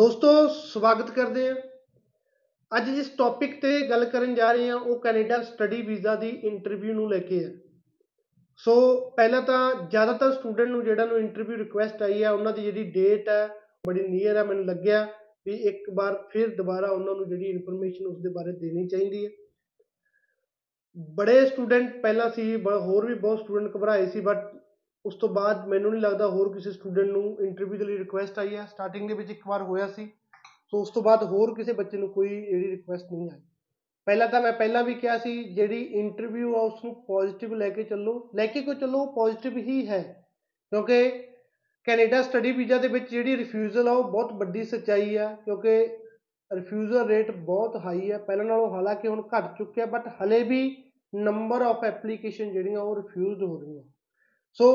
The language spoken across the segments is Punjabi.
ਦੋਸਤੋ, ਸਵਾਗਤ ਕਰਦੇ ਹਾਂ। ਅੱਜ ਜਿਸ ਟੌਪਿਕ ਤੇ ਗੱਲ ਕਰਨ ਜਾ ਰਹੇ ਹਾਂ, ਉਹ ਕੈਨੇਡਾ ਸਟੱਡੀ ਵੀਜ਼ਾ ਦੀ ਇੰਟਰਵਿਊ ਨੂੰ ਲੈ ਕੇ ਹੈ। ਸੋ ਪਹਿਲਾਂ ਤਾਂ ਜ਼ਿਆਦਾਤਰ ਸਟੂਡੈਂਟ ਨੂੰ ਜਿਹੜਾ ਨੂੰ ਇੰਟਰਵਿਊ ਰਿਕੁਐਸਟ ਆਈ ਹੈ, ਉਹਨਾਂ ਦੀ ਜਿਹੜੀ ਡੇਟ ਹੈ, ਬੜੀ ਨੀਅਰ ਹੈ, ਮੈਨੂੰ ਲੱਗਿਆ ਵੀ ਇੱਕ ਵਾਰ ਫਿਰ ਦੁਬਾਰਾ ਉਹਨਾਂ ਨੂੰ ਜਿਹੜੀ ਇਨਫੋਰਮੇਸ਼ਨ ਉਸ ਦੇ ਬਾਰੇ ਦੇਣੀ ਚਾਹੀਦੀ ਹੈ। ਬੜੇ ਸਟੂਡੈਂਟ ਪਹਿਲਾਂ ਸੀ ਹੋਰ ਵੀ ਬਹੁਤ ਸਟੂਡੈਂਟ ਘਬਰਾਏ ਸੀ ਬਟ ਉਸ ਤੋਂ ਬਾਅਦ ਮੈਨੂੰ ਨਹੀਂ ਲੱਗਦਾ ਹੋਰ ਕਿਸੇ ਸਟੂਡੈਂਟ ਨੂੰ ਇੰਟਰਵਿਊ ਦੇ ਲਈ ਰਿਕੁਐਸਟ ਆਈ ਹੈ। ਸਟਾਰਟਿੰਗ ਦੇ ਵਿੱਚ ਇੱਕ ਵਾਰ ਹੋਇਆ ਸੀ। ਸੋ ਉਸ ਤੋਂ ਬਾਅਦ ਹੋਰ ਕਿਸੇ ਬੱਚੇ ਨੂੰ ਕੋਈ ਜਿਹੜੀ ਰਿਕੁਐਸਟ ਨਹੀਂ ਆਈ। ਪਹਿਲਾਂ ਤਾਂ ਮੈਂ ਪਹਿਲਾਂ ਵੀ ਕਿਹਾ ਸੀ, ਜਿਹੜੀ ਇੰਟਰਵਿਊ ਆ ਉਸ ਨੂੰ ਪੋਜ਼ਿਟਿਵ ਲੈ ਕੇ ਚੱਲੋ। ਲੈ ਕੇ ਕੋ ਚੱਲੋ? ਪੋਜ਼ਿਟਿਵ ਹੀ ਹੈ। ਕਿਉਂਕਿ ਕੈਨੇਡਾ ਸਟੱਡੀ ਵੀਜ਼ਾ ਦੇ ਵਿੱਚ ਜਿਹੜੀ ਰਿਫਿਊਜ਼ਲ ਆ ਉਹ ਬਹੁਤ ਵੱਡੀ ਸੱਚਾਈ ਆ। ਕਿਉਂਕਿ ਰਿਫਿਊਜ਼ਲ ਰੇਟ ਬਹੁਤ ਹਾਈ ਹੈ ਪਹਿਲਾਂ ਨਾਲੋਂ ਹਾਲਾਂਕਿ ਹੁਣ ਘਟ ਚੁੱਕਿਆ ਬਟ ਹਲੇ ਵੀ ਨੰਬਰ ਆਫ ਐਪਲੀਕੇਸ਼ਨ ਜਿਹੜੀਆਂ ਉਹ ਰਿਫਿਊਜ਼ਡ ਹੋ ਰਹੀਆਂ। ਸੋ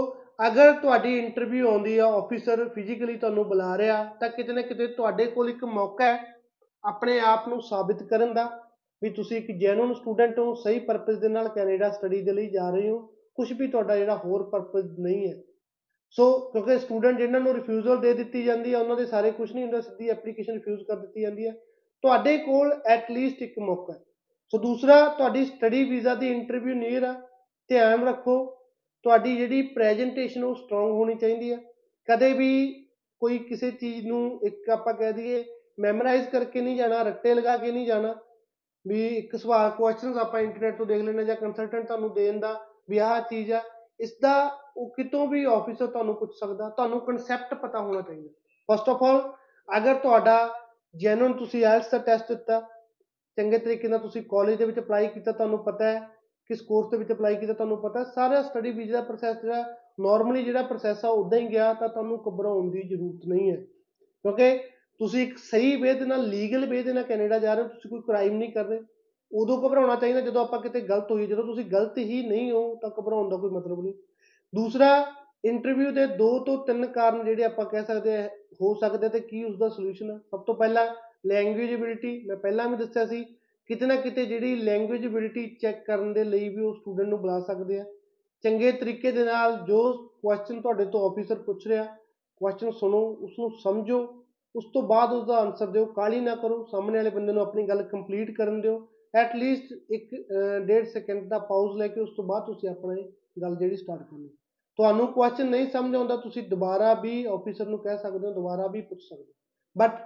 ਅਗਰ ਤੁਹਾਡੀ ਇੰਟਰਵਿਊ ਆਉਂਦੀ ਆ ਆਫੀਸਰ ਫਿਜ਼ੀਕਲੀ ਤੁਹਾਨੂੰ ਬੁਲਾ ਰਿਹਾ, ਤਾਂ ਕਿਤੇ ਨਾ ਕਿਤੇ ਤੁਹਾਡੇ ਕੋਲ ਇੱਕ ਮੌਕਾ ਹੈ ਆਪਣੇ ਆਪ ਨੂੰ ਸਾਬਿਤ ਕਰਨ ਦਾ, ਵੀ ਤੁਸੀਂ ਇੱਕ ਜੈਨੂਨ ਸਟੂਡੈਂਟ ਹੋ, ਸਹੀ ਪਰਪਸ ਦੇ ਨਾਲ ਕੈਨੇਡਾ ਸਟੱਡੀ ਦੇ ਲਈ ਜਾ ਰਹੇ ਹੋ ਕੁਝ ਵੀ ਤੁਹਾਡਾ ਜਿਹੜਾ ਹੋਰ ਪਰਪਸ ਨਹੀਂ ਹੈ। ਸੋ ਕਿਉਂਕਿ ਸਟੂਡੈਂਟ ਜਿਨ੍ਹਾਂ ਨੂੰ ਰਿਫਿਊਜ਼ਲ ਦੇ ਦਿੱਤੀ ਜਾਂਦੀ ਹੈ ਉਹਨਾਂ ਦੇ ਸਾਰੇ ਕੁਝ ਨਹੀਂ ਹੁੰਦਾ, ਸਿੱਧੀ ਐਪਲੀਕੇਸ਼ਨ ਰਿਫਿਊਜ਼ ਕਰ ਦਿੱਤੀ ਜਾਂਦੀ ਹੈ ਤੁਹਾਡੇ ਕੋਲ ਐਟ ਲੀਸਟ ਇੱਕ ਮੌਕਾ ਹੈ। ਸੋ ਦੂਸਰਾ, ਤੁਹਾਡੀ ਸਟੱਡੀ ਵੀਜ਼ਾ ਦੀ ਇੰਟਰਵਿਊ ਨੀਅਰ ਆ, ਧਿਆਨ ਰੱਖੋ ਤੁਹਾਡੀ ਜਿਹੜੀ ਪ੍ਰੈਜੈਂਟੇਸ਼ਨ ਉਹ ਸਟਰੋਂਗ ਹੋਣੀ ਚਾਹੀਦੀ ਹੈ। ਕਦੇ ਵੀ ਕੋਈ ਕਿਸੇ ਚੀਜ਼ ਨੂੰ ਇੱਕ ਆਪਾਂ ਕਹਿ ਦਈਏ ਮੈਮੋਰਾਈਜ਼ ਕਰਕੇ ਨਹੀਂ ਜਾਣਾ, ਰੱਟੇ ਲਗਾ ਕੇ ਨਹੀਂ ਜਾਣਾ, ਵੀ ਇੱਕ ਸਵਾਲ ਕੁਐਸਚਨਸ ਆਪਾਂ ਇੰਟਰਨੈਟ ਤੋਂ ਦੇਖ ਲੈਣੇ ਜਾਂ ਕੰਸਲਟੈਂਟ ਤੁਹਾਨੂੰ ਦੇਣ ਦਾ ਵੀ ਆਹ ਚੀਜ਼ ਆ, ਇਸ ਦਾ ਉਹ ਕਿਤੋਂ ਵੀ ਆਫੀਸਰ ਤੁਹਾਨੂੰ ਪੁੱਛ ਸਕਦਾ, ਤੁਹਾਨੂੰ ਕਨਸੈਪਟ ਪਤਾ ਹੋਣਾ ਚਾਹੀਦਾ। ਫਸਟ ਆਫ ਆਲ ਅਗਰ ਤੁਹਾਡਾ ਜੈਨੂਨ ਤੁਸੀਂ ਆਇਲਸ ਦਾ ਟੈਸਟ ਦਿੱਤਾ, ਚੰਗੇ ਤਰੀਕੇ ਨਾਲ ਤੁਸੀਂ ਕਾਲਜ ਦੇ ਵਿੱਚ ਅਪਲਾਈ ਕੀਤਾ, ਤੁਹਾਨੂੰ ਪਤਾ ਹੈ ਕਿਸ ਕੋਰਸ ਦੇ ਵਿੱਚ ਅਪਲਾਈ ਕੀਤਾ ਤੁਹਾਨੂੰ ਪਤਾ, ਸਾਰਾ ਸਟੱਡੀ ਵੀਜ਼ਾ ਦਾ ਪ੍ਰੋਸੈਸ ਜਿਹੜਾ ਨਾਰਮਲੀ ਜਿਹੜਾ ਪ੍ਰੋਸੈਸ ਆ ਉਦਾਂ ਹੀ ਗਿਆ, ਤਾਂ ਤੁਹਾਨੂੰ ਘਬਰਾਉਣ ਦੀ ਜ਼ਰੂਰਤ ਨਹੀਂ ਹੈ। ਕਿਉਂਕਿ ਤੁਸੀਂ ਇੱਕ ਸਹੀ ਵੇ ਦੇ ਨਾਲ ਲੀਗਲ ਵੇ ਦੇ ਨਾਲ ਕੈਨੇਡਾ ਜਾ ਰਹੇ ਹੋ, ਤੁਸੀਂ ਕੋਈ ਕ੍ਰਾਈਮ ਨਹੀਂ ਕਰ ਰਹੇ, ਉਦੋਂ ਘਬਰਾਉਣਾ ਚਾਹੀਦਾ, ਜਦੋਂ ਆਪਾਂ ਕਿਤੇ ਗਲਤ ਹੋਈ ਜਦੋਂ ਤੁਸੀਂ ਗਲਤ ਹੀ ਨਹੀਂ ਹੋ, ਤਾਂ ਘਬਰਾਉਣ ਦਾ ਕੋਈ ਮਤਲਬ ਨਹੀਂ। ਦੂਸਰਾ ਇੰਟਰਵਿਊ ਦੇ ਦੋ ਤੋਂ ਤਿੰਨ ਕਾਰਨ ਜਿਹੜੇ ਆਪਾਂ ਕਹਿ ਸਕਦੇ ਹੋ ਸਕਦੇ ਤੇ ਕੀ ਉਸ ਦਾ ਸੋਲੂਸ਼ਨ ਹੈ ਸਭ ਤੋਂ ਪਹਿਲਾਂ ਲੈਂਗੁਏਜ ਐਬਿਲਿਟੀ ਮੈਂ ਪਹਿਲਾਂ ਵੀ ਦੱਸਿਆ ਸੀ ਕਿਤੇ ਨਾ ਕਿਤੇ ਜਿਹੜੀ ਲੈਂਗੁਏਜ ਐਬਿਲਿਟੀ ਚੈੱਕ ਕਰਨ ਦੇ ਲਈ ਵੀ ਉਹ ਸਟੂਡੈਂਟ ਨੂੰ ਬੁਲਾ ਸਕਦੇ ਆ। ਚੰਗੇ ਤਰੀਕੇ ਦੇ ਨਾਲ ਜੋ ਕੁਐਸਚਨ ਤੁਹਾਡੇ ਤੋਂ ਆਫੀਸਰ ਪੁੱਛ ਰਿਹਾ ਕੁਐਸਚਨ ਸੁਣੋ ਉਸ ਨੂੰ ਸਮਝੋ, ਉਸ ਤੋਂ ਬਾਅਦ ਉਸ ਦਾ ਆਨਸਰ ਦਿਓ। ਕਾਲੀ ਨਾ ਕਰੋ, ਸਾਹਮਣੇ ਵਾਲੇ ਬੰਦੇ ਨੂੰ ਆਪਣੀ ਗੱਲ ਕੰਪਲੀਟ ਕਰਨ ਦਿਓ। ਐਟ ਲੀਸਟ ਇੱਕ ਡੇਢ ਸੈਕਿੰਡ ਦਾ ਪਾਉਜ਼ ਲੈ ਕੇ ਉਸ ਤੋਂ ਬਾਅਦ ਤੁਸੀਂ ਆਪਣੀ ਗੱਲ ਜਿਹੜੀ ਸਟਾਰਟ ਕਰਨੀ। ਤੁਹਾਨੂੰ ਕੁਐਸਚਨ ਨਹੀਂ ਸਮਝ ਆਉਂਦਾ, ਤੁਸੀਂ ਦੁਬਾਰਾ ਵੀ ਆਫੀਸਰ ਨੂੰ ਕਹਿ ਸਕਦੇ ਹੋ, ਦੁਬਾਰਾ ਵੀ ਪੁੱਛ ਸਕਦੇ ਬਟ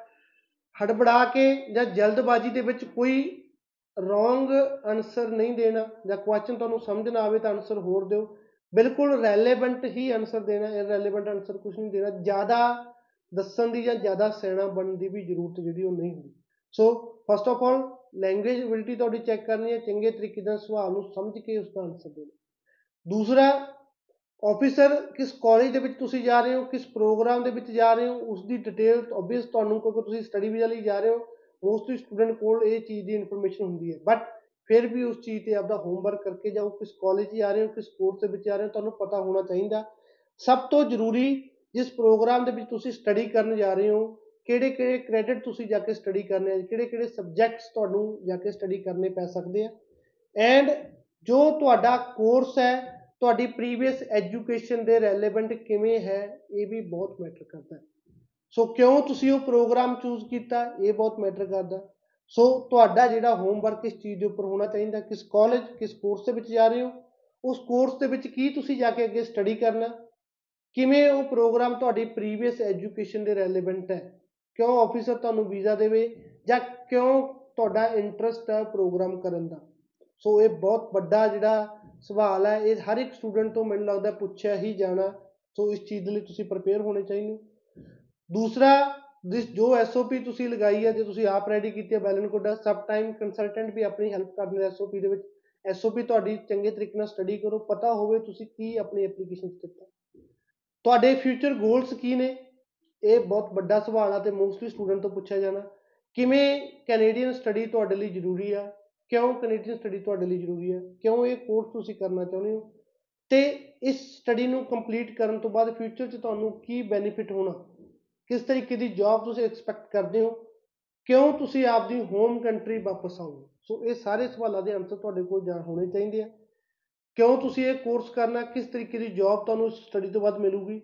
ਹੜਬੜਾ ਕੇ ਜਾਂ ਜਲਦਬਾਜ਼ੀ ਦੇ ਵਿੱਚ ਕੋਈ ਰੋਂਗ ਆਨਸਰ ਨਹੀਂ ਦੇਣਾ ਜਾਂ ਕੁਐਸਚਨ ਤੁਹਾਨੂੰ ਸਮਝ ਨਾ ਆਵੇ ਤਾਂ ਆਨਸਰ ਹੋਰ ਦਿਓ। ਬਿਲਕੁਲ ਰੈਲੇਵੈਂਟ ਹੀ ਆਨਸਰ ਦੇਣਾ ਇਰਰੈਲੇਵੈਂਟ ਆਨਸਰ ਕੁਝ ਨਹੀਂ ਦੇਣਾ। ਜ਼ਿਆਦਾ ਦੱਸਣ ਦੀ ਜਾਂ ਜ਼ਿਆਦਾ ਸਿਆਣਾ ਬਣਨ ਦੀ ਵੀ ਜ਼ਰੂਰਤ ਜਿਹੜੀ ਉਹ ਨਹੀਂ ਹੁੰਦੀ। So first of all language ability ਤੁਹਾਡੀ ਚੈੱਕ ਕਰਨੀ ਹੈ, ਚੰਗੇ ਤਰੀਕੇ ਨਾਲ ਸਵਾਲ ਨੂੰ ਸਮਝ ਕੇ ਉਸ ਦਾ ਆਨਸਰ ਦੇਣਾ। ਦੂਸਰਾ ਆਫੀਸਰ ਕਿਸ ਕਾਲਜ ਦੇ ਵਿੱਚ ਤੁਸੀਂ ਜਾ ਰਹੇ ਹੋ, ਕਿਸ ਪ੍ਰੋਗਰਾਮ ਦੇ ਵਿੱਚ ਜਾ ਰਹੇ ਹੋ ਉਸ ਦੀ ਡਿਟੇਲ ਆਬਵੀਅਸ ਤੁਹਾਨੂੰ ਕਿਉਂਕਿ ਤੁਸੀਂ ਸਟੱਡੀ ਵੀਜ਼ਾ ਲਈ ਜਾ ਰਹੇ ਹੋ। ਮੋਸਟਲੀ ਸਟੂਡੈਂਟ ਕੋਲ ਇਹ ਚੀਜ਼ ਦੀ ਇਨਫੋਰਮੇਸ਼ਨ ਹੁੰਦੀ ਹੈ। ਬਟ ਫਿਰ ਵੀ ਉਸ ਚੀਜ਼ ਤੇ ਆਪਦਾ ਹੋਮਵਰਕ ਕਰਕੇ ਜਾਓ ਕਿਸ ਕਾਲਜ ਜਾ ਰਹੇ ਹੋ ਕਿਸ ਕੋਰਸ ਦੇ ਵਿੱਚ ਜਾ ਰਹੇ ਹੋ, ਤੁਹਾਨੂੰ ਪਤਾ ਹੋਣਾ ਚਾਹੀਦਾ। ਸਭ ਤੋਂ ਜ਼ਰੂਰੀ ਜਿਸ ਪ੍ਰੋਗਰਾਮ ਦੇ ਵਿੱਚ ਤੁਸੀਂ ਸਟੱਡੀ ਕਰਨ ਜਾ ਰਹੇ ਹੋ ਕਿਹੜੇ ਕਿਹੜੇ ਕ੍ਰੈਡਿਟ ਤੁਸੀਂ ਜਾ ਕੇ ਸਟੱਡੀ ਕਰਨੇ ਆ ਕਿਹੜੇ ਕਿਹੜੇ ਸਬਜੈਕਟਸ ਤੁਹਾਨੂੰ ਜਾ ਕੇ ਸਟੱਡੀ ਕਰਨੇ ਪੈ ਸਕਦੇ ਆ। ਐਂਡ ਜੋ ਤੁਹਾਡਾ ਕੋਰਸ ਹੈ, ਤੁਹਾਡੀ ਪ੍ਰੀਵੀਅਸ ਐਜੂਕੇਸ਼ਨ ਦੇ ਰੈਲੇਵੈਂਟ ਕਿਵੇਂ ਹੈ, ਇਹ ਵੀ ਬਹੁਤ ਮੈਟਰ ਕਰਦਾ ਹੈ। ਸੋ ਕਿਉਂ ਤੁਸੀਂ ਉਹ ਪ੍ਰੋਗਰਾਮ ਚੂਜ਼ ਕੀਤਾ? ਇਹ ਬਹੁਤ ਮੈਟਰ ਕਰਦਾ। ਸੋ ਤੁਹਾਡਾ ਜਿਹੜਾ ਹੋਮਵਰਕ ਇਸ ਚੀਜ਼ ਦੇ ਉੱਪਰ ਹੋਣਾ ਚਾਹੀਦਾ। ਕਿਸ ਕਾਲਜ ਕਿਸ ਕੋਰਸ ਦੇ ਵਿੱਚ ਜਾ ਰਹੇ ਹੋ? ਉਸ ਕੋਰਸ ਦੇ ਵਿੱਚ ਕੀ ਤੁਸੀਂ ਜਾ ਕੇ ਅੱਗੇ ਸਟੱਡੀ ਕਰਨਾ? ਕਿਵੇਂ ਉਹ ਪ੍ਰੋਗਰਾਮ ਤੁਹਾਡੀ ਪ੍ਰੀਵੀਅਸ ਐਜੂਕੇਸ਼ਨ ਦੇ ਰੈਲੇਵੈਂਟ ਹੈ? ਕਿਉਂ ਆਫੀਸਰ ਤੁਹਾਨੂੰ ਵੀਜ਼ਾ ਦੇਵੇ? ਜਾਂ ਕਿਉਂ ਤੁਹਾਡਾ ਇੰਟਰਸਟ ਹੈ ਪ੍ਰੋਗਰਾਮ ਕਰਨ ਦਾ? ਸੋ ਇਹ ਬਹੁਤ ਵੱਡਾ ਜਿਹੜਾ ਸਵਾਲ ਹੈ। ਇਹ ਹਰ ਇੱਕ ਸਟੂਡੈਂਟ ਤੋਂ ਮੈਨੂੰ ਲੱਗਦਾ ਪੁੱਛਿਆ ਹੀ ਜਾਣਾ। ਸੋ ਇਸ ਚੀਜ਼ ਲਈ ਤੁਸੀਂ ਪ੍ਰਪੇਅਰ ਹੋਣੇ ਚਾਹੀਦੇ ਦੂਸਰਾ, ਜਿਸ ਜੋ ਐਸਓਪੀ ਤੁਸੀਂ ਲਗਾਈ ਹੈ, ਜੇ ਤੁਸੀਂ ਆਪ ਰੈਡੀ ਕੀਤੀ ਹੈ ਵੈਲਨ ਕੋਡਾ ਸਬ ਟਾਈਮ ਕੰਸਲਟੈਂਟ ਵੀ ਆਪਣੀ ਹੈਲਪ ਕਰਦੇ ਐਸਓਪੀ ਦੇ ਵਿੱਚ। ਐਸਓਪੀ ਤੁਹਾਡੀ ਚੰਗੇ ਤਰੀਕੇ ਨਾਲ ਸਟੱਡੀ ਕਰੋ, ਪਤਾ ਹੋਵੇ ਤੁਸੀਂ ਕੀ ਆਪਣੀ ਐਪਲੀਕੇਸ਼ਨ ਦਿੱਤਾ। ਤੁਹਾਡੇ ਫਿਊਚਰ ਗੋਲਸ ਕੀ ਨੇ? ਇਹ ਬਹੁਤ ਵੱਡਾ ਸਵਾਲ ਆ ਤੇ ਮੋਸਟਲੀ ਸਟੂਡੈਂਟ ਤੋਂ ਪੁੱਛਿਆ ਜਾਣਾ। ਕਿਵੇਂ ਕੈਨੇਡੀਅਨ ਸਟੱਡੀ ਤੁਹਾਡੇ ਲਈ ਜ਼ਰੂਰੀ ਆ? ਕਿਉਂ ਕੈਨੇਡੀਅਨ ਸਟੱਡੀ ਤੁਹਾਡੇ ਲਈ ਜ਼ਰੂਰੀ ਹੈ ਕਿਉਂ ਇਹ ਕੋਰਸ ਤੁਸੀਂ ਕਰਨਾ ਚਾਹੁੰਦੇ ਹੋ? ਤੇ ਇਸ ਸਟੱਡੀ ਨੂੰ ਕੰਪਲੀਟ ਕਰਨ ਤੋਂ ਬਾਅਦ ਫਿਊਚਰ 'ਚ ਤੁਹਾਨੂੰ ਕੀ ਬੈਨੀਫਿਟ ਹੋਣਾ? ਕਿਸ ਤਰੀਕੇ ਦੀ ਜੌਬ ਤੁਸੀਂ ਐਕਸਪੈਕਟ ਕਰਦੇ ਹੋ? ਕਿਉਂ ਤੁਸੀਂ ਆਪਦੀ ਹੋਮ ਕੰਟਰੀ ਵਾਪਸ ਆਓਗੇ? ਸੋ ਇਹ ਸਾਰੇ ਸਵਾਲਾਂ ਦੇ ਆਨਸਰ ਤੁਹਾਡੇ ਕੋਲ ਜਾਣ ਹੋਣੇ ਚਾਹੀਦੇ ਆ। ਕਿਉਂ ਤੁਸੀਂ ਇਹ ਕੋਰਸ ਕਰਨਾ? ਕਿਸ ਤਰੀਕੇ ਦੀ ਜੌਬ ਤੁਹਾਨੂੰ ਸਟੱਡੀ ਤੋਂ ਬਾਅਦ ਮਿਲੂਗੀ?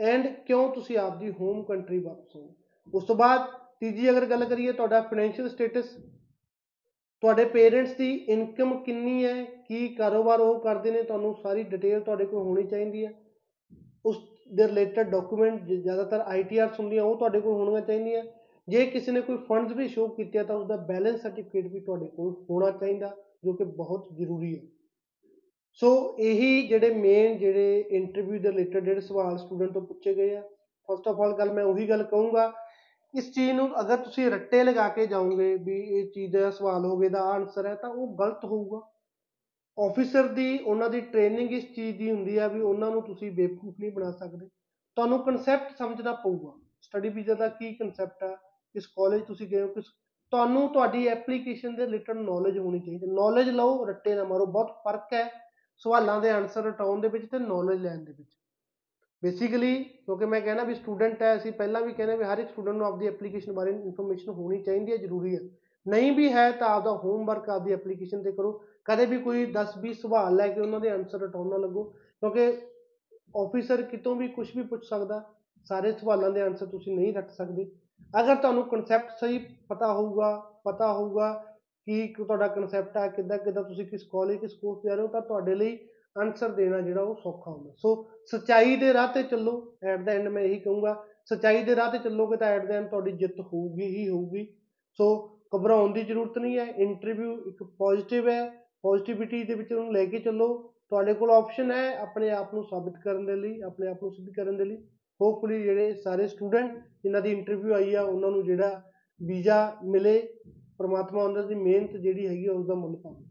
ਐਂਡ ਕਿਉਂ ਤੁਸੀਂ ਆਪਦੀ ਹੋਮ ਕੰਟਰੀ ਵਾਪਸ ਆਓਗੇ? ਉਸ ਤੋਂ ਬਾਅਦ ਤੀਜੀ ਅਗਰ ਗੱਲ ਕਰੀਏ ਤੁਹਾਡਾ ਫਾਈਨੈਂਸ਼ੀਅਲ ਸਟੇਟਸ ਤੁਹਾਡੇ ਪੇਰੈਂਟਸ ਦੀ ਇਨਕਮ ਕਿੰਨੀ ਹੈ? ਕੀ ਕਾਰੋਬਾਰ ਉਹ ਕਰਦੇ ਨੇ? ਤੁਹਾਨੂੰ ਸਾਰੀ ਡਿਟੇਲ ਤੁਹਾਡੇ ਕੋਲ ਹੋਣੀ ਚਾਹੀਦੀ ਹੈ। ਉਸ ਦੇ ਰਿਲੇਟਡ ਡਾਕੂਮੈਂਟ ਜ਼ਿਆਦਾਤਰ ਆਈਟੀਆਰਸ ਹੁੰਦੀਆਂ, ਉਹ ਤੁਹਾਡੇ ਕੋਲ ਹੋਣੀਆਂ ਚਾਹੀਦੀਆਂ। ਜੇ ਕਿਸੇ ਨੇ ਕੋਈ ਫੰਡਸ ਵੀ ਸ਼ੋਅ ਕੀਤੇ ਆ ਤਾਂ ਉਸਦਾ ਬੈਲੈਂਸ ਸਰਟੀਫਿਕੇਟ ਵੀ ਤੁਹਾਡੇ ਕੋਲ ਹੋਣਾ ਚਾਹੀਦਾ, ਜੋ ਕਿ ਬਹੁਤ ਜ਼ਰੂਰੀ ਹੈ। ਸੋ ਇਹੀ ਜਿਹੜੇ ਮੇਨ ਜਿਹੜੇ ਇੰਟਰਵਿਊ ਦੇ ਰਿਲੇਟਡ ਜਿਹੜੇ ਸਵਾਲ ਸਟੂਡੈਂਟ ਤੋਂ ਪੁੱਛੇ ਗਏ ਆ। ਫਸਟ ਆਫ ਆਲ ਗੱਲ ਮੈਂ ਉਹੀ ਗੱਲ ਕਹੂੰਗਾ, ਇਸ ਚੀਜ਼ ਨੂੰ ਅਗਰ ਤੁਸੀਂ ਰੱਟੇ ਲਗਾ ਕੇ ਜਾਓਗੇ ਵੀ ਇਹ ਚੀਜ਼ ਦਾ ਸਵਾਲ ਹੋਵੇ ਦਾ ਆਨਸਰ ਹੈ, ਤਾਂ ਉਹ ਗਲਤ ਹੋਊਗਾ। ਆਫੀਸਰ ਦੀ, ਉਹਨਾਂ ਦੀ ਟ੍ਰੇਨਿੰਗ ਇਸ ਚੀਜ਼ ਦੀ ਹੁੰਦੀ ਆ ਵੀ ਉਹਨਾਂ ਨੂੰ ਤੁਸੀਂ ਬੇਵਕੂਫ ਨਹੀਂ ਬਣਾ ਸਕਦੇ। ਤੁਹਾਨੂੰ ਕਨਸੈਪਟ ਸਮਝਣਾ ਪਊਗਾ। ਸਟੱਡੀ ਵੀਜ਼ਾ ਦਾ ਕੀ ਕਨਸੈਪਟ ਆ? ਕਿਸ ਕਾਲਜ ਤੁਸੀਂ ਗਏ ਹੋ? ਕਿਸ ਤੁਹਾਨੂੰ ਤੁਹਾਡੀ ਐਪਲੀਕੇਸ਼ਨ ਦੇ ਰਿਲੇਟਡ ਨੌਲੇਜ ਹੋਣੀ ਚਾਹੀਦੀ। ਨੌਲੇਜ ਲਓ, ਰੱਟੇ ਨਾ ਮਾਰੋ। ਬਹੁਤ ਫ਼ਰਕ ਹੈ ਸਵਾਲਾਂ ਦੇ ਆਨਸਰ ਰਟਾਉਣ ਦੇ ਵਿੱਚ ਤੇ ਨੌਲੇਜ ਲੈਣ ਦੇ ਵਿੱਚ। ਬੇਸਿਕਲੀ ਕਿਉਂਕਿ ਮੈਂ ਕਹਿੰਦਾ ਵੀ ਸਟੂਡੈਂਟ ਹੈ, ਅਸੀਂ ਪਹਿਲਾਂ ਵੀ ਕਹਿੰਦੇ ਵੀ ਹਰ ਇੱਕ ਸਟੂਡੈਂਟ ਨੂੰ ਆਪਦੀ ਐਪਲੀਕੇਸ਼ਨ ਬਾਰੇ ਇਨਫੋਰਮੇਸ਼ਨ ਹੋਣੀ ਚਾਹੀਦੀ ਹੈ, ਜ਼ਰੂਰੀ ਹੈ। ਨਹੀਂ ਵੀ ਹੈ ਤਾਂ ਆਪਦਾ ਹੋਮਵਰਕ ਆਪਦੀ ਐਪਲੀਕੇਸ਼ਨ ਤੇ ਕਰੋ। ਕਦੇ ਵੀ ਕੋਈ 10 20 ਸਵਾਲ ਲੈ ਕੇ ਉਹਨਾਂ ਦੇ ਆਨਸਰ ਰਟਾਉਣ ਨਾ ਲੱਗੋ, ਕਿਉਂਕਿ ਆਫੀਸਰ ਕਿਤੋਂ ਵੀ ਕੁਝ ਵੀ ਪੁੱਛ ਸਕਦਾ, ਸਾਰੇ ਸਵਾਲਾਂ ਦੇ ਆਨਸਰ ਤੁਸੀਂ ਨਹੀਂ ਰੱਖ ਸਕਦੇ। ਅਗਰ ਤੁਹਾਨੂੰ ਕਨਸੈਪਟ ਸਹੀ ਪਤਾ ਹੋਊਗਾ ਪਤਾ ਹੋਊਗਾ ਕਿ ਤੁਹਾਡਾ ਕਨਸੈਪਟ ਆ, ਕਿੱਦਾਂ ਕਿੱਦਾਂ ਤੁਸੀਂ ਕਿਸ ਕਾਲਜ ਕਿਸ ਕੋਰਸ ਜਾ ਰਹੇ ਹੋ, ਤਾਂ ਤੁਹਾਡੇ ਲਈ ਆਨਸਰ ਦੇਣਾ ਜਿਹੜਾ ਉਹ ਸੌਖਾ ਹੁੰਦਾ। ਸੋ ਸਚਾਈ ਦੇ ਰਾਹ ਤੇ ਚੱਲੋ ਐਟ ਦਾ ਐਂਡ ਮੈਂ ਇਹੀ ਕਹੂੰਗਾ, ਸਚਾਈ ਦੇ ਰਾਹ ਤੇ ਚੱਲੋਗੇ ਤਾਂ ਐਟ ਦਾ ਐਂਡ ਤੁਹਾਡੀ ਜਿੱਤ ਹੋਊਗੀ ਹੀ ਹੋਊਗੀ। ਸੋ ਘਬਰਾਉਣ ਦੀ ਜ਼ਰੂਰਤ ਨਹੀਂ ਹੈ ਇੰਟਰਵਿਊ ਇੱਕ ਪੋਜ਼ਿਟਿਵ ਹੈ ਪੋਜ਼ਿਟਿਵਿਟੀ ਦੇ ਵਿੱਚ ਉਹਨੂੰ ਲੈ ਕੇ ਚੱਲੋ। ਤੁਹਾਡੇ ਕੋਲ ਆਪਸ਼ਨ ਹੈ ਆਪਣੇ ਆਪ ਨੂੰ ਸਾਬਿਤ ਕਰਨ ਦੇ ਲਈ, ਆਪਣੇ ਆਪ ਨੂੰ ਸਿੱਧ ਕਰਨ ਦੇ ਲਈ। ਹੋਪਫੁਲੀ ਜਿਹੜੇ ਸਾਰੇ ਸਟੂਡੈਂਟ ਜਿਨ੍ਹਾਂ ਦੀ ਇੰਟਰਵਿਊ ਆਈ ਆ, ਉਹਨਾਂ ਨੂੰ ਜਿਹੜਾ ਵੀਜ਼ਾ ਮਿਲੇ, ਪ੍ਰਮਾਤਮਾ ਉਹਨਾਂ ਦੀ ਮਿਹਨਤ ਜਿਹੜੀ ਹੈਗੀ ਆ ਉਸ ਦਾ ਮੁੱਲ ਪਾਵੇ।